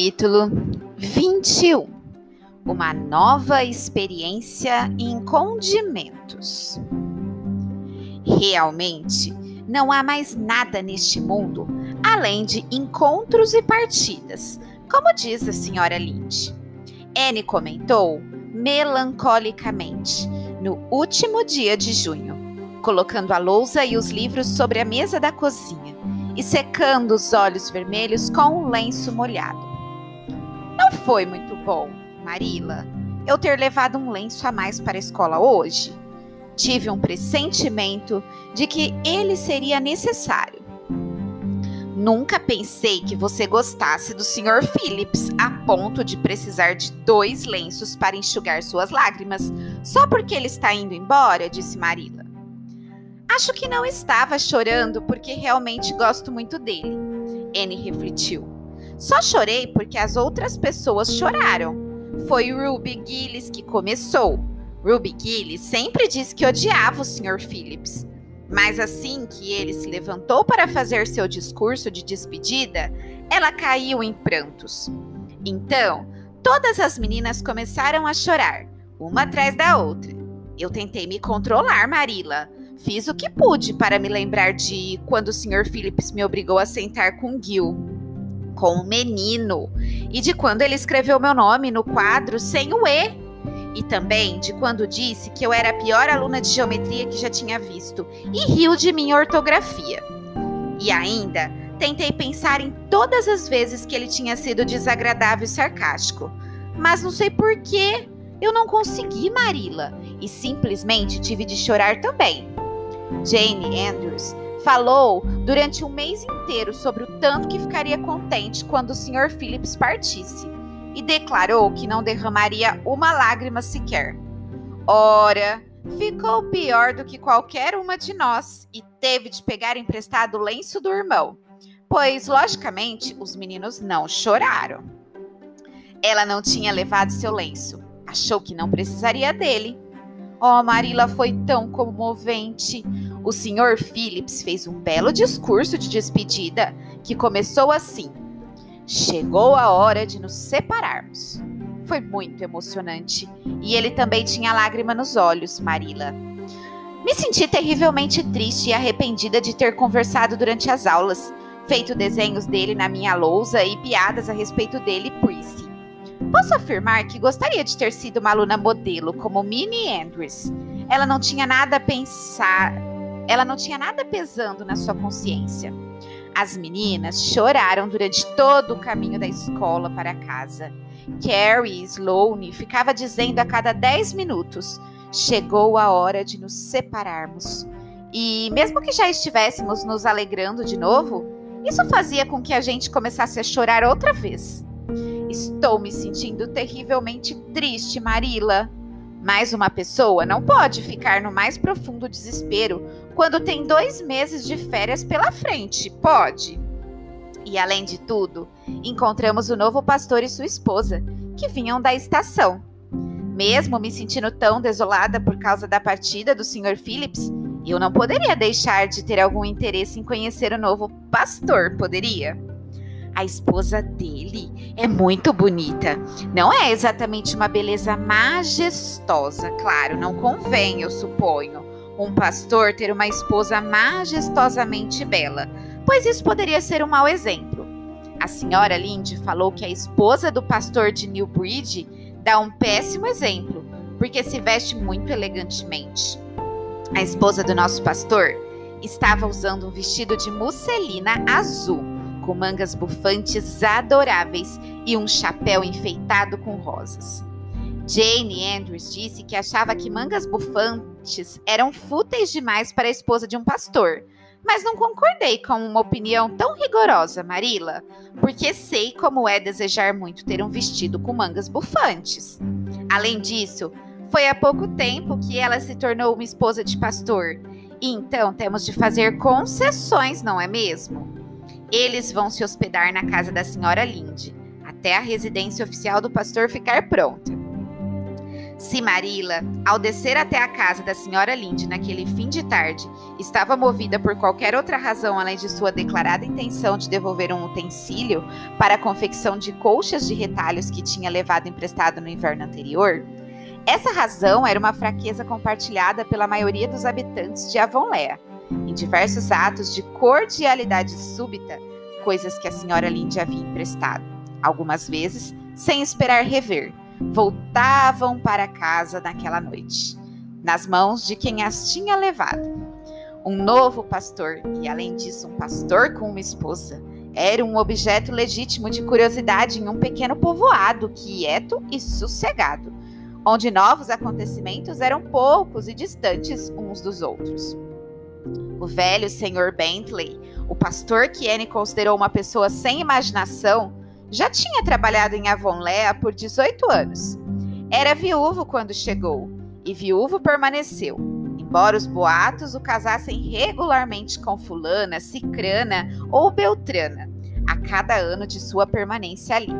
Capítulo 21 Uma nova experiência em condimentos. Realmente, não há mais nada neste mundo além de encontros e partidas, como diz a senhora Lynch. Anne comentou melancolicamente no último dia de junho, colocando a lousa e os livros sobre a mesa da cozinha e secando os olhos vermelhos com um lenço molhado. Não foi muito bom, Marila, eu ter levado um lenço a mais para a escola hoje. Tive um pressentimento de que ele seria necessário. Nunca pensei que você gostasse do Sr. Phillips a ponto de precisar de dois lenços para enxugar suas lágrimas, só porque ele está indo embora, disse Marila. Acho que não estava chorando porque realmente gosto muito dele. Anne refletiu. Só chorei porque as outras pessoas choraram. Foi Ruby Gillis que começou. Ruby Gillis sempre disse que odiava o Sr. Phillips. Mas assim que ele se levantou para fazer seu discurso de despedida, ela caiu em prantos. Então, todas as meninas começaram a chorar, uma atrás da outra. Eu tentei me controlar, Marila. Fiz o que pude para me lembrar de quando o Sr. Phillips me obrigou a sentar com Gil, com o menino, e de quando ele escreveu meu nome no quadro sem o E. E também de quando disse que eu era a pior aluna de geometria que já tinha visto e riu de minha ortografia. E ainda tentei pensar em todas as vezes que ele tinha sido desagradável e sarcástico. Mas não sei por que eu não consegui, Marila, e simplesmente tive de chorar também. Jane Andrews falou durante um mês inteiro sobre o tanto que ficaria contente quando o Sr. Phillips partisse e declarou que não derramaria uma lágrima sequer. Ora, ficou pior do que qualquer uma de nós e teve de pegar emprestado o lenço do irmão, pois, logicamente, os meninos não choraram. Ela não tinha levado seu lenço, achou que não precisaria dele. Oh, Marila foi tão comovente. O Sr. Phillips fez um belo discurso de despedida que começou assim: Chegou a hora de nos separarmos. Foi muito emocionante e ele também tinha lágrima nos olhos, Marila. Me senti terrivelmente triste e arrependida de ter conversado durante as aulas, feito desenhos dele na minha lousa e piadas a respeito dele Prissy. Posso afirmar que gostaria de ter sido uma aluna modelo como Minnie Andrews. Ela não tinha nada a pensar, ela não tinha nada pesando na sua consciência. As meninas choraram durante todo o caminho da escola para casa. Carrie Sloane ficava dizendo a cada dez minutos: Chegou a hora de nos separarmos. E mesmo que já estivéssemos nos alegrando de novo, isso fazia com que a gente começasse a chorar outra vez. Estou me sentindo terrivelmente triste, Marila. Mais uma pessoa não pode ficar no mais profundo desespero quando tem dois meses de férias pela frente, pode? E além de tudo, encontramos o novo pastor e sua esposa, que vinham da estação. Mesmo me sentindo tão desolada por causa da partida do Sr. Phillips, eu não poderia deixar de ter algum interesse em conhecer o novo pastor, poderia? A esposa dele é muito bonita. Não é exatamente uma beleza majestosa, claro, não convém, eu suponho, um pastor ter uma esposa majestosamente bela, pois isso poderia ser um mau exemplo. A senhora Lynde falou que a esposa do pastor de Newbridge dá um péssimo exemplo, porque se veste muito elegantemente. A esposa do nosso pastor estava usando um vestido de musselina azul com mangas bufantes adoráveis e um chapéu enfeitado com rosas. Jane Andrews disse que achava que mangas bufantes eram fúteis demais para a esposa de um pastor, mas não concordei com uma opinião tão rigorosa, Marila, porque sei como é desejar muito ter um vestido com mangas bufantes. Além disso, foi há pouco tempo que ela se tornou uma esposa de pastor, e então temos de fazer concessões, não é mesmo? Eles vão se hospedar na casa da senhora Linde, até a residência oficial do pastor ficar pronta. Se Marila, ao descer até a casa da senhora Linde naquele fim de tarde, estava movida por qualquer outra razão além de sua declarada intenção de devolver um utensílio para a confecção de colchas de retalhos que tinha levado emprestado no inverno anterior, essa razão era uma fraqueza compartilhada pela maioria dos habitantes de Avonlea, em diversos atos de cordialidade súbita, coisas que a senhora Linde havia emprestado, algumas vezes sem esperar rever voltavam para casa naquela noite, nas mãos de quem as tinha levado. Um novo pastor, e além disso, um pastor com uma esposa, era um objeto legítimo de curiosidade em um pequeno povoado quieto e sossegado, onde novos acontecimentos eram poucos e distantes uns dos outros. O velho senhor Bentley, o pastor que Anne considerou uma pessoa sem imaginação, já tinha trabalhado em Avonlea por 18 anos. Era viúvo quando chegou, e viúvo permaneceu, embora os boatos o casassem regularmente com fulana, cicrana ou beltrana, a cada ano de sua permanência ali.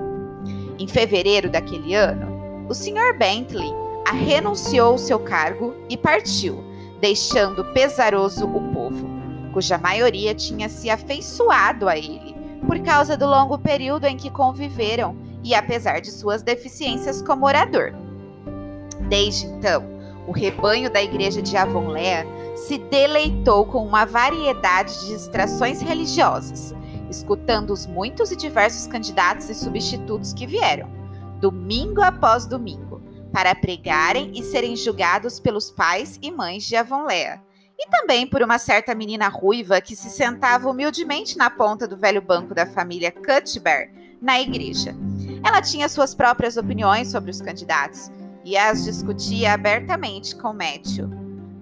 Em fevereiro daquele ano, o Sr. Bentley renunciou seu cargo e partiu, deixando pesaroso o povo, cuja maioria tinha se afeiçoado a ele por causa do longo período em que conviveram e apesar de suas deficiências como orador. Desde então, o rebanho da igreja de Avonlea se deleitou com uma variedade de distrações religiosas, escutando os muitos e diversos candidatos e substitutos que vieram, domingo após domingo, para pregarem e serem julgados pelos pais e mães de Avonlea e também por uma certa menina ruiva que se sentava humildemente na ponta do velho banco da família Cuthbert na igreja. Ela tinha suas próprias opiniões sobre os candidatos e as discutia abertamente com Matthew.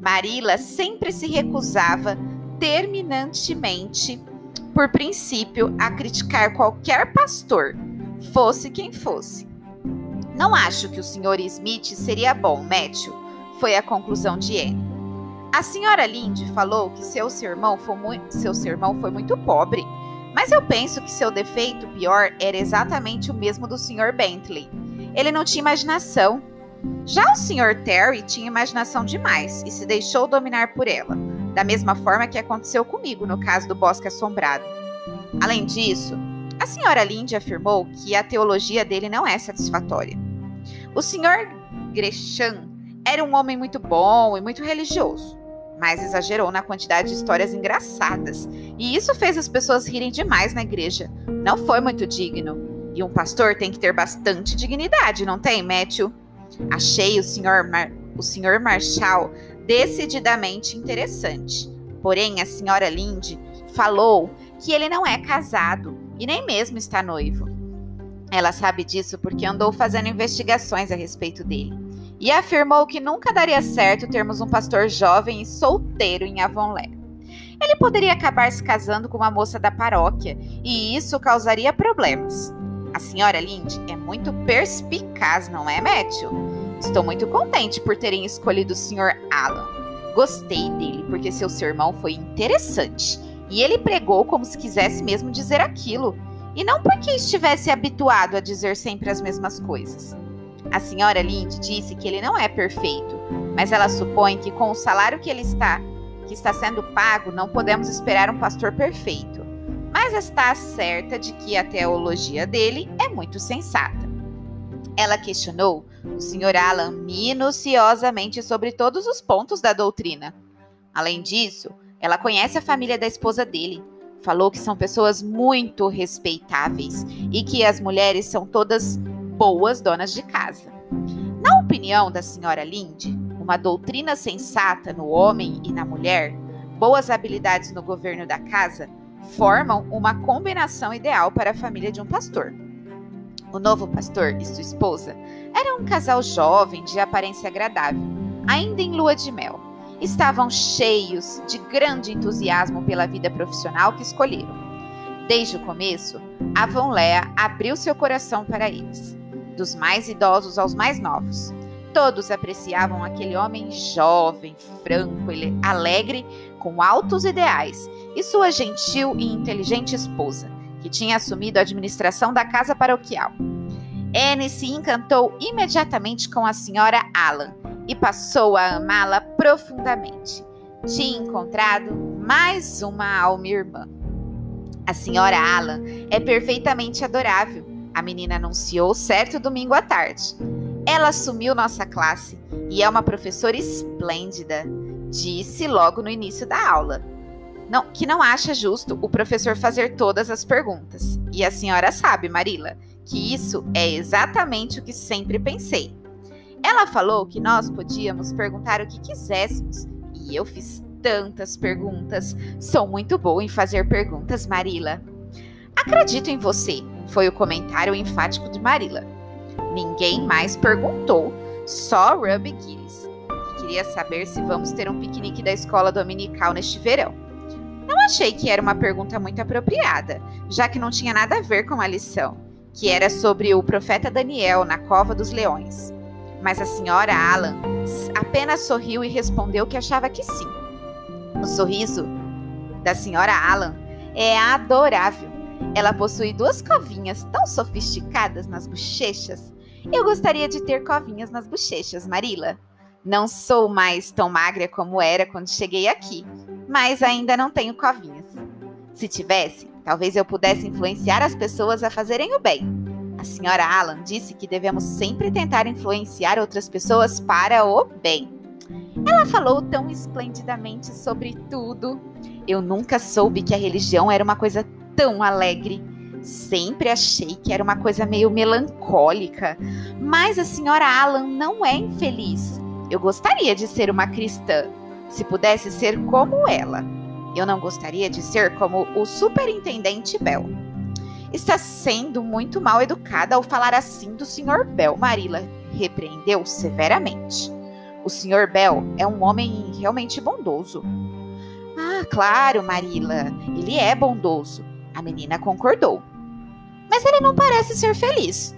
Marilla sempre se recusava terminantemente, por princípio, a criticar qualquer pastor, fosse quem fosse. Não acho que o Sr. Smith seria bom, Matthew, foi a conclusão de Anne. A senhora Linde falou que seu sermão, foi muito, seu sermão foi muito pobre, mas eu penso que seu defeito pior era exatamente o mesmo do Sr. Bentley. Ele não tinha imaginação. Já o Sr. Terry tinha imaginação demais e se deixou dominar por ela, da mesma forma que aconteceu comigo no caso do Bosque Assombrado. Além disso, a senhora Linde afirmou que a teologia dele não é satisfatória. O Sr. Gresham era um homem muito bom e muito religioso mas exagerou na quantidade de histórias engraçadas. E isso fez as pessoas rirem demais na igreja. Não foi muito digno. E um pastor tem que ter bastante dignidade, não tem, Matthew? Achei o senhor, Mar o senhor Marshall decididamente interessante. Porém, a senhora Linde falou que ele não é casado e nem mesmo está noivo. Ela sabe disso porque andou fazendo investigações a respeito dele e afirmou que nunca daria certo termos um pastor jovem e solteiro em Avonlé. Ele poderia acabar se casando com uma moça da paróquia e isso causaria problemas. A senhora Linde é muito perspicaz, não é, Matthew? Estou muito contente por terem escolhido o Sr. Alan. Gostei dele porque seu sermão foi interessante e ele pregou como se quisesse mesmo dizer aquilo e não porque estivesse habituado a dizer sempre as mesmas coisas. A senhora Lind disse que ele não é perfeito, mas ela supõe que com o salário que ele está que está sendo pago, não podemos esperar um pastor perfeito. Mas está certa de que a teologia dele é muito sensata. Ela questionou o Sr. Alan minuciosamente sobre todos os pontos da doutrina. Além disso, ela conhece a família da esposa dele. Falou que são pessoas muito respeitáveis e que as mulheres são todas boas donas de casa. Na opinião da senhora Linde, uma doutrina sensata no homem e na mulher, boas habilidades no governo da casa, formam uma combinação ideal para a família de um pastor. O novo pastor e sua esposa eram um casal jovem de aparência agradável, ainda em lua de mel. Estavam cheios de grande entusiasmo pela vida profissional que escolheram. Desde o começo, Avon Lea abriu seu coração para eles dos mais idosos aos mais novos. Todos apreciavam aquele homem jovem, franco, alegre, com altos ideais, e sua gentil e inteligente esposa, que tinha assumido a administração da casa paroquial. Anne se encantou imediatamente com a senhora Alan e passou a amá-la profundamente. Tinha encontrado mais uma alma irmã. A senhora Alan é perfeitamente adorável, a menina anunciou certo domingo à tarde. Ela assumiu nossa classe e é uma professora esplêndida, disse logo no início da aula. Não, que não acha justo o professor fazer todas as perguntas. E a senhora sabe, Marila, que isso é exatamente o que sempre pensei. Ela falou que nós podíamos perguntar o que quiséssemos, e eu fiz tantas perguntas. Sou muito boa em fazer perguntas, Marila. Acredito em você, foi o comentário enfático de Marila. Ninguém mais perguntou, só Ruby Gillis, que queria saber se vamos ter um piquenique da escola dominical neste verão. Não achei que era uma pergunta muito apropriada, já que não tinha nada a ver com a lição, que era sobre o profeta Daniel na cova dos leões. Mas a senhora Alan apenas sorriu e respondeu que achava que sim. O sorriso da senhora Alan é adorável. Ela possui duas covinhas tão sofisticadas nas bochechas. Eu gostaria de ter covinhas nas bochechas, Marila. Não sou mais tão magra como era quando cheguei aqui, mas ainda não tenho covinhas. Se tivesse, talvez eu pudesse influenciar as pessoas a fazerem o bem. A senhora Alan disse que devemos sempre tentar influenciar outras pessoas para o bem. Ela falou tão esplendidamente sobre tudo. Eu nunca soube que a religião era uma coisa tão alegre. Sempre achei que era uma coisa meio melancólica. Mas a senhora Alan não é infeliz. Eu gostaria de ser uma cristã, se pudesse ser como ela. Eu não gostaria de ser como o superintendente Bell. Está sendo muito mal educada ao falar assim do Sr. Bell, Marilla repreendeu severamente. O Sr. Bell é um homem realmente bondoso. Ah, claro, Marilla, ele é bondoso. A menina concordou. Mas ele não parece ser feliz.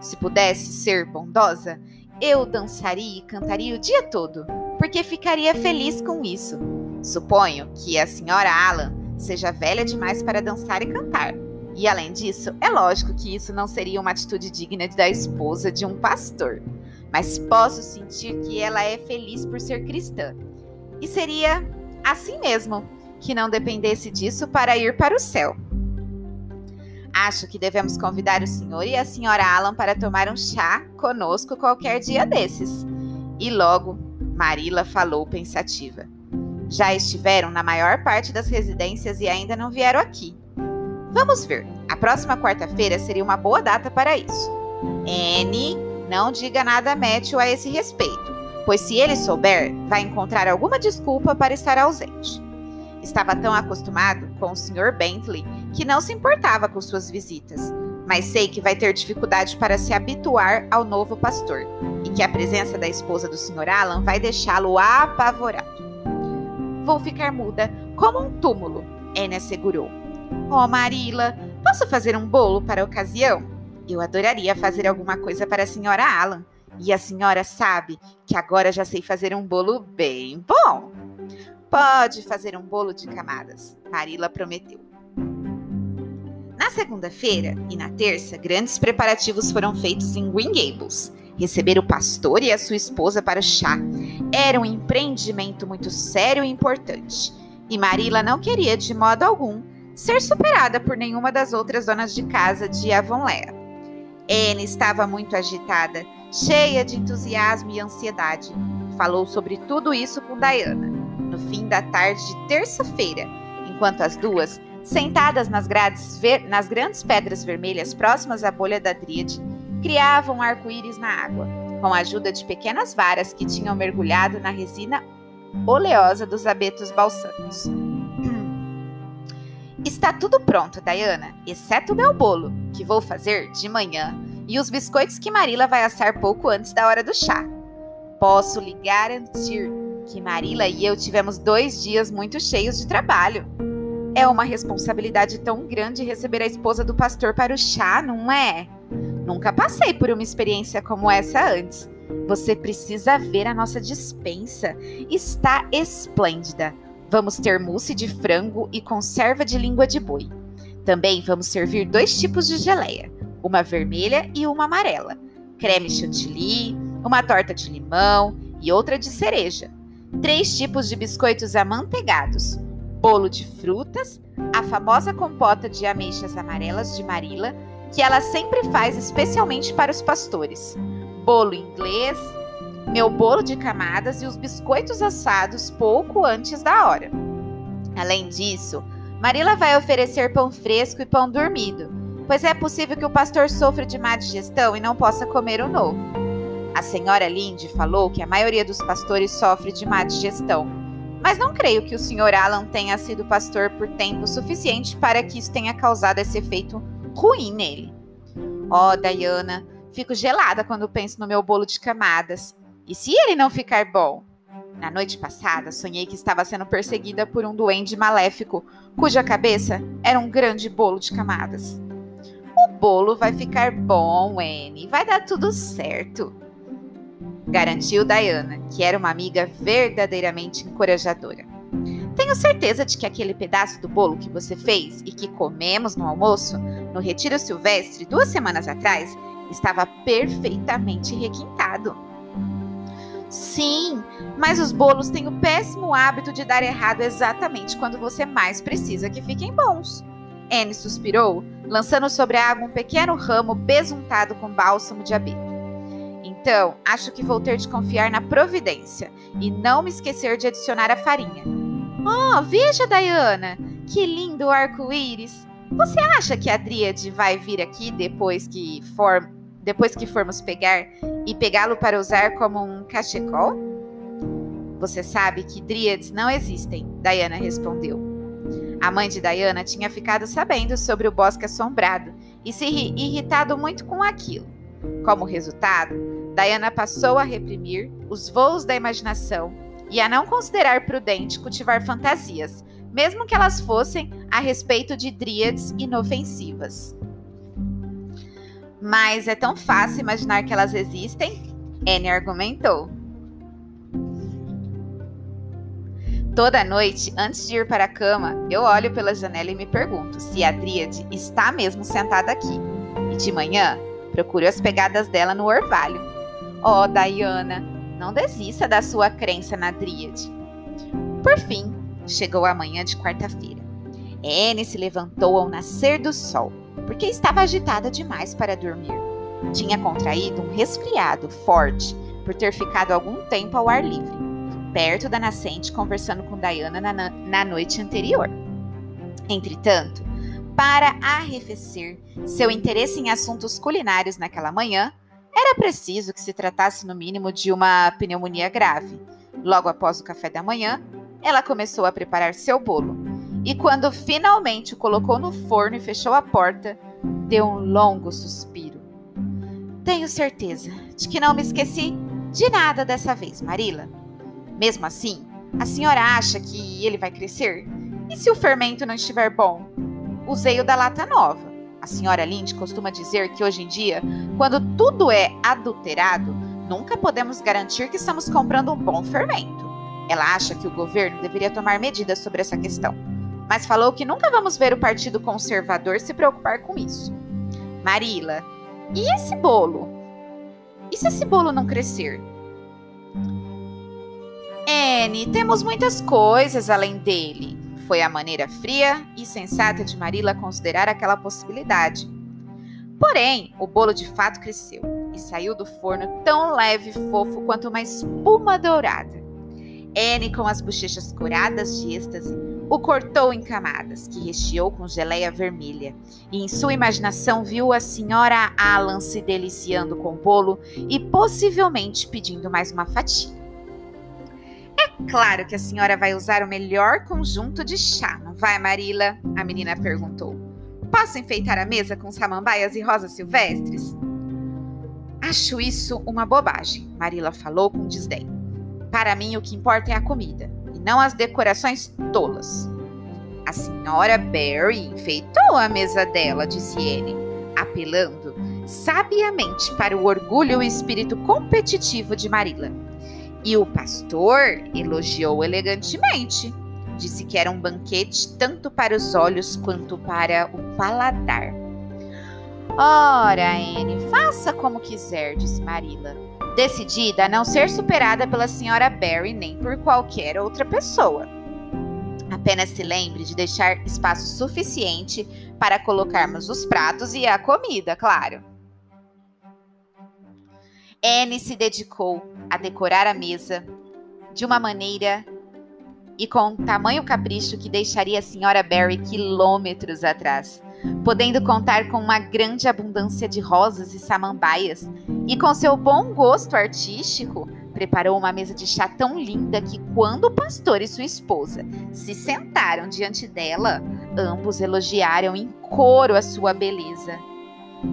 Se pudesse ser bondosa, eu dançaria e cantaria o dia todo, porque ficaria feliz com isso. Suponho que a senhora Alan seja velha demais para dançar e cantar. E além disso, é lógico que isso não seria uma atitude digna da esposa de um pastor. Mas posso sentir que ela é feliz por ser cristã. E seria assim mesmo que não dependesse disso para ir para o céu. Acho que devemos convidar o senhor e a senhora Alan para tomar um chá conosco qualquer dia desses. E logo, Marila falou pensativa. Já estiveram na maior parte das residências e ainda não vieram aqui. Vamos ver. A próxima quarta-feira seria uma boa data para isso. N, não diga nada a Matthew a esse respeito, pois se ele souber, vai encontrar alguma desculpa para estar ausente. Estava tão acostumado com o Sr. Bentley que não se importava com suas visitas, mas sei que vai ter dificuldade para se habituar ao novo pastor e que a presença da esposa do Sr. Alan vai deixá-lo apavorado. Vou ficar muda como um túmulo, Anne assegurou. Oh, Marila, posso fazer um bolo para a ocasião? Eu adoraria fazer alguma coisa para a senhora Alan. E a senhora sabe que agora já sei fazer um bolo bem bom. Pode fazer um bolo de camadas, Marila prometeu. Na segunda-feira e na terça, grandes preparativos foram feitos em Green Gables. Receber o pastor e a sua esposa para o chá era um empreendimento muito sério e importante. E Marila não queria de modo algum ser superada por nenhuma das outras donas de casa de Avonlea. Anne estava muito agitada, cheia de entusiasmo e ansiedade. Falou sobre tudo isso com Diana, no fim da tarde de terça-feira, enquanto as duas, sentadas nas, nas grandes pedras vermelhas próximas à bolha da Dríade, criavam arco-íris na água, com a ajuda de pequenas varas que tinham mergulhado na resina oleosa dos abetos balsâmicos. Está tudo pronto, Diana, exceto o meu bolo, que vou fazer de manhã, e os biscoitos que Marila vai assar pouco antes da hora do chá. Posso lhe garantir que Marila e eu tivemos dois dias muito cheios de trabalho. É uma responsabilidade tão grande receber a esposa do pastor para o chá, não é? Nunca passei por uma experiência como essa antes. Você precisa ver a nossa dispensa. Está esplêndida. Vamos ter mousse de frango e conserva de língua de boi. Também vamos servir dois tipos de geleia: uma vermelha e uma amarela, creme chantilly, uma torta de limão e outra de cereja, três tipos de biscoitos amanteigados, bolo de frutas, a famosa compota de ameixas amarelas de Marila, que ela sempre faz especialmente para os pastores, bolo inglês, meu bolo de camadas e os biscoitos assados pouco antes da hora. Além disso, Marila vai oferecer pão fresco e pão dormido, pois é possível que o pastor sofra de má digestão e não possa comer o novo. A senhora Linde falou que a maioria dos pastores sofre de má digestão, mas não creio que o Sr. Alan tenha sido pastor por tempo suficiente para que isso tenha causado esse efeito ruim nele. Oh, Diana, fico gelada quando penso no meu bolo de camadas. E se ele não ficar bom? Na noite passada, sonhei que estava sendo perseguida por um duende maléfico, cuja cabeça era um grande bolo de camadas. O bolo vai ficar bom, Anne. Vai dar tudo certo. Garantiu Diana, que era uma amiga verdadeiramente encorajadora. Tenho certeza de que aquele pedaço do bolo que você fez e que comemos no almoço, no Retiro Silvestre, duas semanas atrás, estava perfeitamente requintado. Sim, mas os bolos têm o péssimo hábito de dar errado exatamente quando você mais precisa que fiquem bons. Anne suspirou, lançando sobre a água um pequeno ramo besuntado com bálsamo de abeto. Então, acho que vou ter de confiar na providência e não me esquecer de adicionar a farinha. Oh, veja, Diana! Que lindo arco-íris! Você acha que a Dríade vai vir aqui depois que for depois que formos pegar e pegá-lo para usar como um cachecol? Você sabe que dríades não existem, Diana respondeu. A mãe de Diana tinha ficado sabendo sobre o bosque assombrado e se irritado muito com aquilo. Como resultado, Diana passou a reprimir os voos da imaginação e a não considerar prudente cultivar fantasias, mesmo que elas fossem a respeito de dríades inofensivas. Mas é tão fácil imaginar que elas existem? Anne argumentou. Toda noite, antes de ir para a cama, eu olho pela janela e me pergunto se a Dríade está mesmo sentada aqui. E de manhã, procuro as pegadas dela no orvalho. Oh, Diana, não desista da sua crença na Dríade. Por fim, chegou a manhã de quarta-feira. Anne se levantou ao nascer do sol porque estava agitada demais para dormir. Tinha contraído um resfriado forte por ter ficado algum tempo ao ar livre, perto da nascente, conversando com Diana na, na noite anterior. Entretanto, para arrefecer seu interesse em assuntos culinários naquela manhã, era preciso que se tratasse no mínimo de uma pneumonia grave. Logo após o café da manhã, ela começou a preparar seu bolo, e quando finalmente colocou no forno e fechou a porta, deu um longo suspiro. Tenho certeza de que não me esqueci de nada dessa vez, Marila. Mesmo assim, a senhora acha que ele vai crescer? E se o fermento não estiver bom? Usei o da lata nova. A senhora Linde costuma dizer que hoje em dia, quando tudo é adulterado, nunca podemos garantir que estamos comprando um bom fermento. Ela acha que o governo deveria tomar medidas sobre essa questão mas falou que nunca vamos ver o Partido Conservador se preocupar com isso. Marila, e esse bolo? E se esse bolo não crescer? N, temos muitas coisas além dele. Foi a maneira fria e sensata de Marila considerar aquela possibilidade. Porém, o bolo de fato cresceu e saiu do forno tão leve e fofo quanto uma espuma dourada. N, com as bochechas curadas de êxtase, o cortou em camadas, que recheou com geleia vermelha, e em sua imaginação viu a senhora Alan se deliciando com o bolo e possivelmente pedindo mais uma fatia. É claro que a senhora vai usar o melhor conjunto de chá, não vai, Marila? A menina perguntou. Posso enfeitar a mesa com samambaias e rosas silvestres? Acho isso uma bobagem, Marila falou com desdém. Para mim, o que importa é a comida e não as decorações tolas. A senhora Barry enfeitou a mesa dela, disse ele, apelando sabiamente para o orgulho e espírito competitivo de Marilla. E o pastor elogiou elegantemente. Disse que era um banquete tanto para os olhos quanto para o paladar. Ora, Anne, faça como quiser, disse Marilla, decidida a não ser superada pela senhora Barry nem por qualquer outra pessoa. Apenas se lembre de deixar espaço suficiente para colocarmos os pratos e a comida, claro. Anne se dedicou a decorar a mesa de uma maneira e com tamanho capricho que deixaria a senhora Barry quilômetros atrás, podendo contar com uma grande abundância de rosas e samambaias, e com seu bom gosto artístico, preparou uma mesa de chá tão linda que quando o pastor e sua esposa se sentaram diante dela, ambos elogiaram em coro a sua beleza.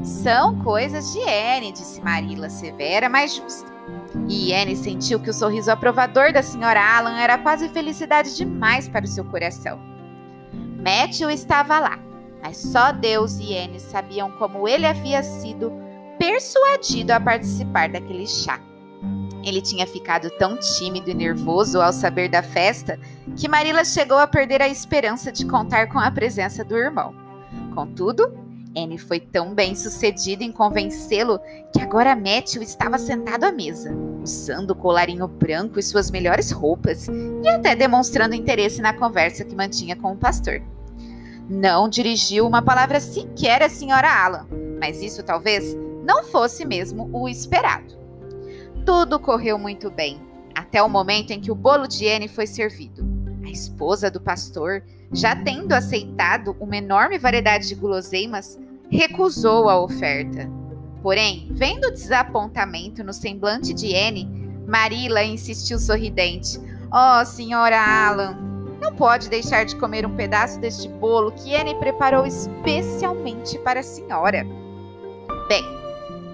São coisas de Anne, disse Marilla, severa, mas justa. E Anne sentiu que o sorriso aprovador da senhora Alan era quase felicidade demais para o seu coração. Matthew estava lá, mas só Deus e Anne sabiam como ele havia sido persuadido a participar daquele chá. Ele tinha ficado tão tímido e nervoso ao saber da festa que Marilla chegou a perder a esperança de contar com a presença do irmão. Contudo, Anne foi tão bem sucedida em convencê-lo que agora Matthew estava sentado à mesa, usando o colarinho branco e suas melhores roupas, e até demonstrando interesse na conversa que mantinha com o pastor. Não dirigiu uma palavra sequer à senhora Alan, mas isso talvez não fosse mesmo o esperado. Tudo correu muito bem, até o momento em que o bolo de Anne foi servido. A esposa do pastor, já tendo aceitado uma enorme variedade de guloseimas, recusou a oferta. Porém, vendo o desapontamento no semblante de Anne, Marilla insistiu sorridente: Oh, senhora Alan, não pode deixar de comer um pedaço deste bolo que Anne preparou especialmente para a senhora. Bem,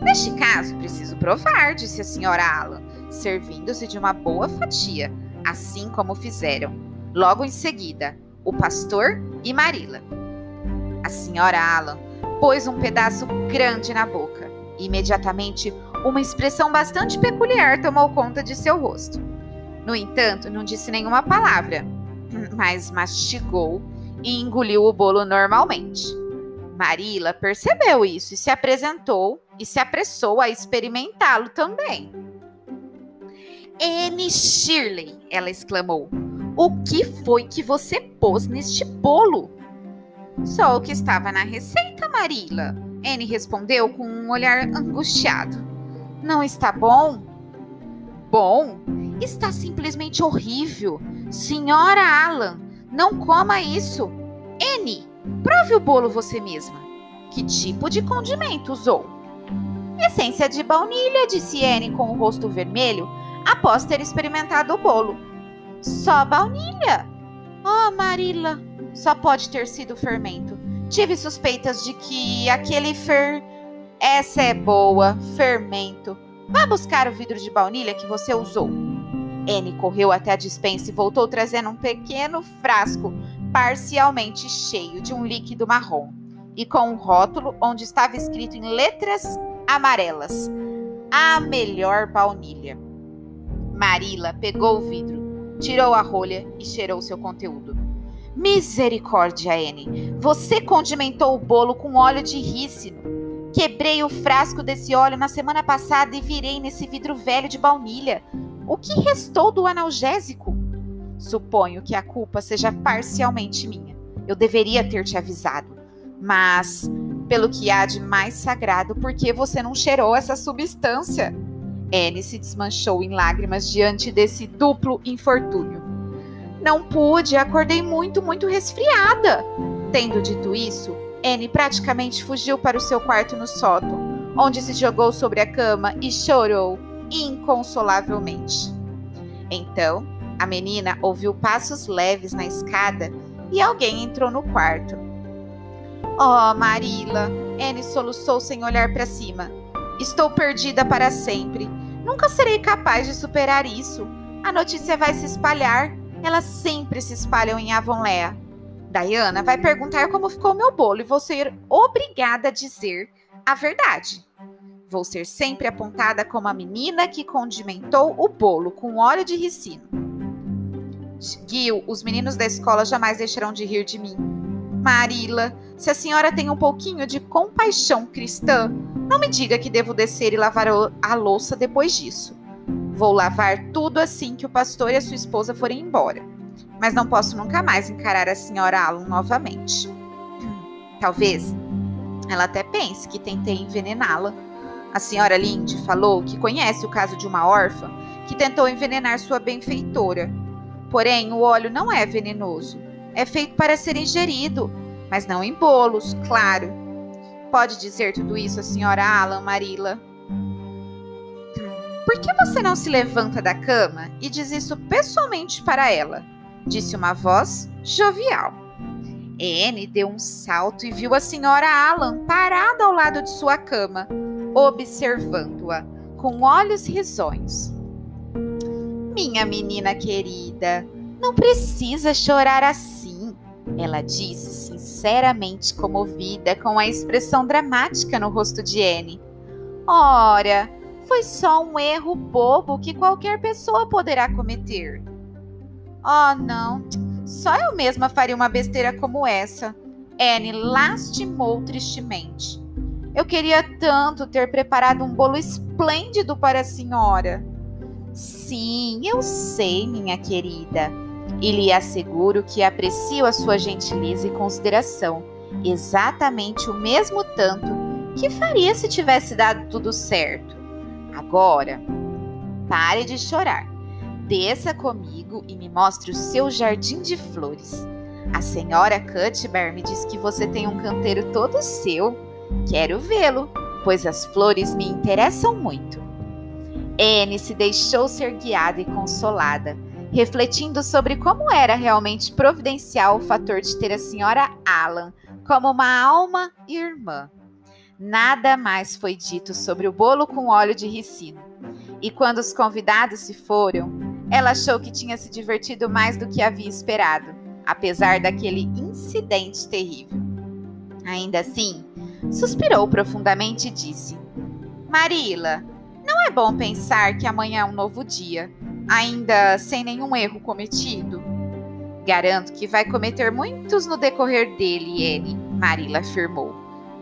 neste caso, preciso provar, disse a senhora Alan, servindo-se de uma boa fatia, assim como fizeram, logo em seguida, o pastor e Marilla. A senhora Alan pôs um pedaço grande na boca. Imediatamente, uma expressão bastante peculiar tomou conta de seu rosto. No entanto, não disse nenhuma palavra, mas mastigou e engoliu o bolo normalmente. Marila percebeu isso e se apresentou e se apressou a experimentá-lo também. Anne Shirley, ela exclamou, o que foi que você pôs neste bolo? Só o que estava na receita, Marila. Anne respondeu com um olhar angustiado. Não está bom? Bom? Está simplesmente horrível. Senhora Alan, não coma isso. Anne, prove o bolo você mesma. Que tipo de condimento usou? Essência de baunilha, disse Anne com o rosto vermelho, após ter experimentado o bolo. Só baunilha? Oh, Marila, só pode ter sido fermento. Tive suspeitas de que aquele fer. Essa é boa, fermento. Vá buscar o vidro de baunilha que você usou. Anne correu até a dispensa e voltou trazendo um pequeno frasco parcialmente cheio de um líquido marrom e com um rótulo onde estava escrito em letras amarelas: A melhor baunilha. Marila pegou o vidro, tirou a rolha e cheirou seu conteúdo. Misericórdia, Anne. Você condimentou o bolo com óleo de rícino. Quebrei o frasco desse óleo na semana passada e virei nesse vidro velho de baunilha. O que restou do analgésico? Suponho que a culpa seja parcialmente minha. Eu deveria ter te avisado. Mas, pelo que há de mais sagrado, por que você não cheirou essa substância? Anne se desmanchou em lágrimas diante desse duplo infortúnio. Não pude, acordei muito, muito resfriada. Tendo dito isso, Anne praticamente fugiu para o seu quarto no sótão, onde se jogou sobre a cama e chorou inconsolavelmente. Então, a menina ouviu passos leves na escada e alguém entrou no quarto. Oh, Marila! Anne soluçou sem olhar para cima. Estou perdida para sempre. Nunca serei capaz de superar isso. A notícia vai se espalhar elas sempre se espalham em Avonlea. Diana vai perguntar como ficou meu bolo e vou ser obrigada a dizer a verdade. Vou ser sempre apontada como a menina que condimentou o bolo com óleo de ricino. Gil, os meninos da escola jamais deixarão de rir de mim. Marila, se a senhora tem um pouquinho de compaixão cristã, não me diga que devo descer e lavar a louça depois disso. Vou lavar tudo assim que o pastor e a sua esposa forem embora. Mas não posso nunca mais encarar a senhora Alan novamente. Talvez ela até pense que tentei envenená-la. A senhora Linde falou que conhece o caso de uma órfã que tentou envenenar sua benfeitora. Porém, o óleo não é venenoso. É feito para ser ingerido, mas não em bolos, claro. Pode dizer tudo isso a senhora Alan Marilla? Por que você não se levanta da cama e diz isso pessoalmente para ela? Disse uma voz jovial. Anne deu um salto e viu a senhora Alan parada ao lado de sua cama, observando-a com olhos risonhos. Minha menina querida, não precisa chorar assim, ela disse, sinceramente comovida com a expressão dramática no rosto de Anne. Ora, foi só um erro bobo que qualquer pessoa poderá cometer. Oh, não, só eu mesma faria uma besteira como essa. Anne lastimou tristemente. Eu queria tanto ter preparado um bolo esplêndido para a senhora. Sim, eu sei, minha querida. E lhe asseguro que aprecio a sua gentileza e consideração, exatamente o mesmo tanto que faria se tivesse dado tudo certo. Agora, pare de chorar. Desça comigo e me mostre o seu jardim de flores. A senhora Cuthbert me diz que você tem um canteiro todo seu. Quero vê-lo, pois as flores me interessam muito. Anne se deixou ser guiada e consolada, refletindo sobre como era realmente providencial o fator de ter a senhora Alan como uma alma irmã. Nada mais foi dito sobre o bolo com óleo de ricino. E quando os convidados se foram, ela achou que tinha se divertido mais do que havia esperado, apesar daquele incidente terrível. Ainda assim, suspirou profundamente e disse: Marila, não é bom pensar que amanhã é um novo dia, ainda sem nenhum erro cometido? Garanto que vai cometer muitos no decorrer dele, ele, Marila afirmou.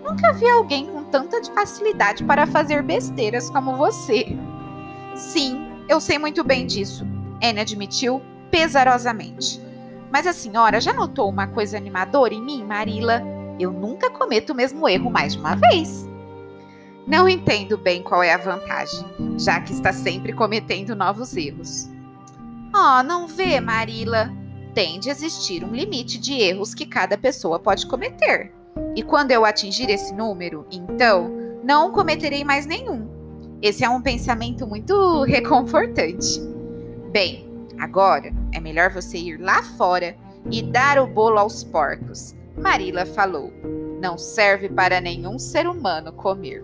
Nunca vi alguém com tanta facilidade para fazer besteiras como você. Sim, eu sei muito bem disso, Anne admitiu pesarosamente. Mas a senhora já notou uma coisa animadora em mim, Marila? Eu nunca cometo o mesmo erro mais de uma vez. Não entendo bem qual é a vantagem, já que está sempre cometendo novos erros. Oh, não vê, Marila? Tem de existir um limite de erros que cada pessoa pode cometer. E quando eu atingir esse número, então, não cometerei mais nenhum. Esse é um pensamento muito reconfortante. Bem, agora é melhor você ir lá fora e dar o bolo aos porcos. Marila falou. Não serve para nenhum ser humano comer.